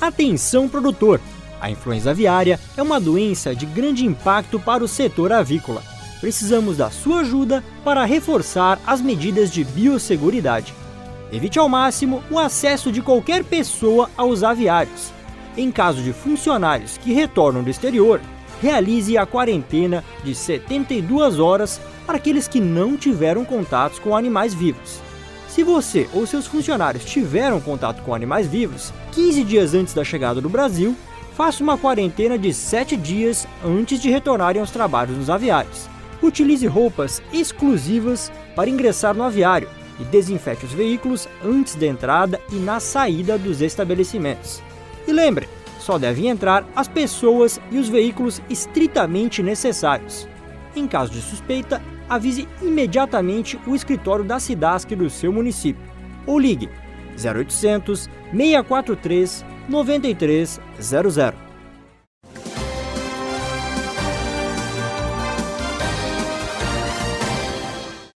Atenção, produtor! A influenza aviária é uma doença de grande impacto para o setor avícola. Precisamos da sua ajuda para reforçar as medidas de biosseguridade. Evite ao máximo o acesso de qualquer pessoa aos aviários. Em caso de funcionários que retornam do exterior, realize a quarentena de 72 horas para aqueles que não tiveram contatos com animais vivos. Se você ou seus funcionários tiveram contato com animais vivos 15 dias antes da chegada do Brasil, faça uma quarentena de 7 dias antes de retornarem aos trabalhos nos aviários. Utilize roupas exclusivas para ingressar no aviário e desinfete os veículos antes da entrada e na saída dos estabelecimentos. E lembre, só devem entrar as pessoas e os veículos estritamente necessários. Em caso de suspeita, avise imediatamente o escritório da SIDASC do seu município ou ligue 0800 643 9300.